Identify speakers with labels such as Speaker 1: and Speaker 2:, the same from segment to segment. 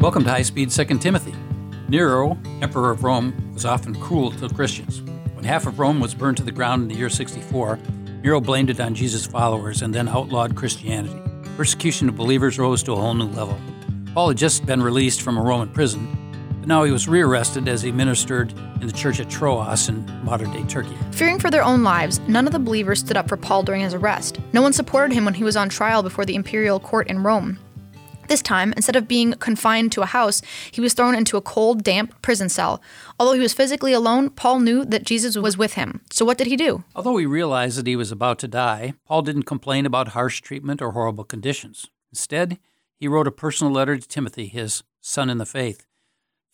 Speaker 1: Welcome to High Speed 2 Timothy. Nero, Emperor of Rome, was often cruel to Christians. When half of Rome was burned to the ground in the year 64, Nero blamed it on Jesus' followers and then outlawed Christianity. Persecution of believers rose to a whole new level. Paul had just been released from a Roman prison, but now he was rearrested as he ministered in the church at Troas in modern day Turkey.
Speaker 2: Fearing for their own lives, none of the believers stood up for Paul during his arrest. No one supported him when he was on trial before the imperial court in Rome. This time, instead of being confined to a house, he was thrown into a cold, damp prison cell. Although he was physically alone, Paul knew that Jesus was with him. So what did he do?
Speaker 1: Although he realized that he was about to die, Paul didn't complain about harsh treatment or horrible conditions. Instead, he wrote a personal letter to Timothy, his son in the faith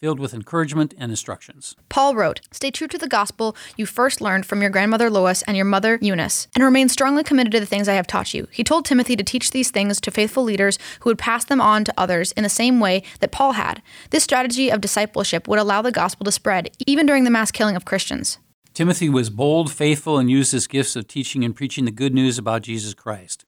Speaker 1: filled with encouragement and instructions.
Speaker 2: Paul wrote, Stay true to the gospel you first learned from your grandmother Lois and your mother Eunice, and remain strongly committed to the things I have taught you. He told Timothy to teach these things to faithful leaders who would pass them on to others in the same way that Paul had. This strategy of discipleship would allow the gospel to spread, even during the mass killing of Christians.
Speaker 1: Timothy was bold, faithful, and used his gifts of teaching and preaching the good news about Jesus Christ.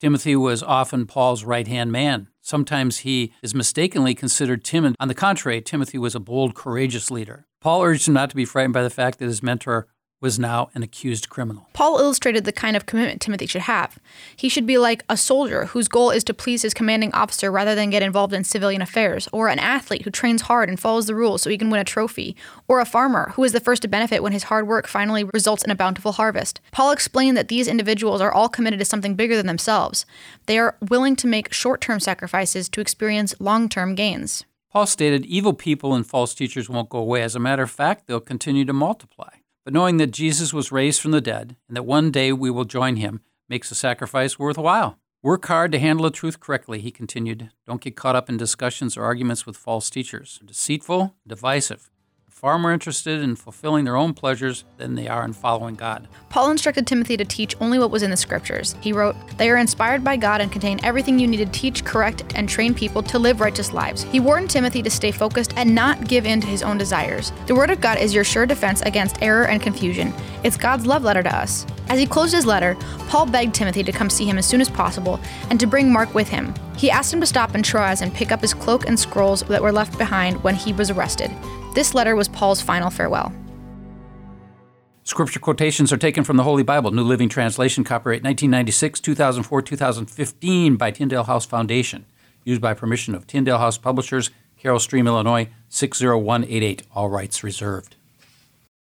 Speaker 1: Timothy was often Paul's right hand man. Sometimes he is mistakenly considered timid. On the contrary, Timothy was a bold, courageous leader. Paul urged him not to be frightened by the fact that his mentor was now an accused criminal.
Speaker 2: Paul illustrated the kind of commitment Timothy should have. He should be like a soldier whose goal is to please his commanding officer rather than get involved in civilian affairs, or an athlete who trains hard and follows the rules so he can win a trophy, or a farmer who is the first to benefit when his hard work finally results in a bountiful harvest. Paul explained that these individuals are all committed to something bigger than themselves. They are willing to make short term sacrifices to experience long term gains.
Speaker 1: Paul stated evil people and false teachers won't go away. As a matter of fact, they'll continue to multiply. But knowing that Jesus was raised from the dead and that one day we will join him makes the sacrifice worthwhile. Work hard to handle the truth correctly, he continued. Don't get caught up in discussions or arguments with false teachers. Deceitful, divisive far more interested in fulfilling their own pleasures than they are in following God.
Speaker 2: Paul instructed Timothy to teach only what was in the scriptures. He wrote, They are inspired by God and contain everything you need to teach, correct, and train people to live righteous lives. He warned Timothy to stay focused and not give in to his own desires. The Word of God is your sure defense against error and confusion. It's God's love letter to us. As he closed his letter, Paul begged Timothy to come see him as soon as possible and to bring Mark with him. He asked him to stop in Troas and pick up his cloak and scrolls that were left behind when he was arrested. This letter was Paul's final farewell.
Speaker 1: Scripture quotations are taken from the Holy Bible, New Living Translation, copyright 1996, 2004, 2015 by Tyndale House Foundation, used by permission of Tyndale House Publishers, Carol Stream, Illinois 60188, all rights reserved.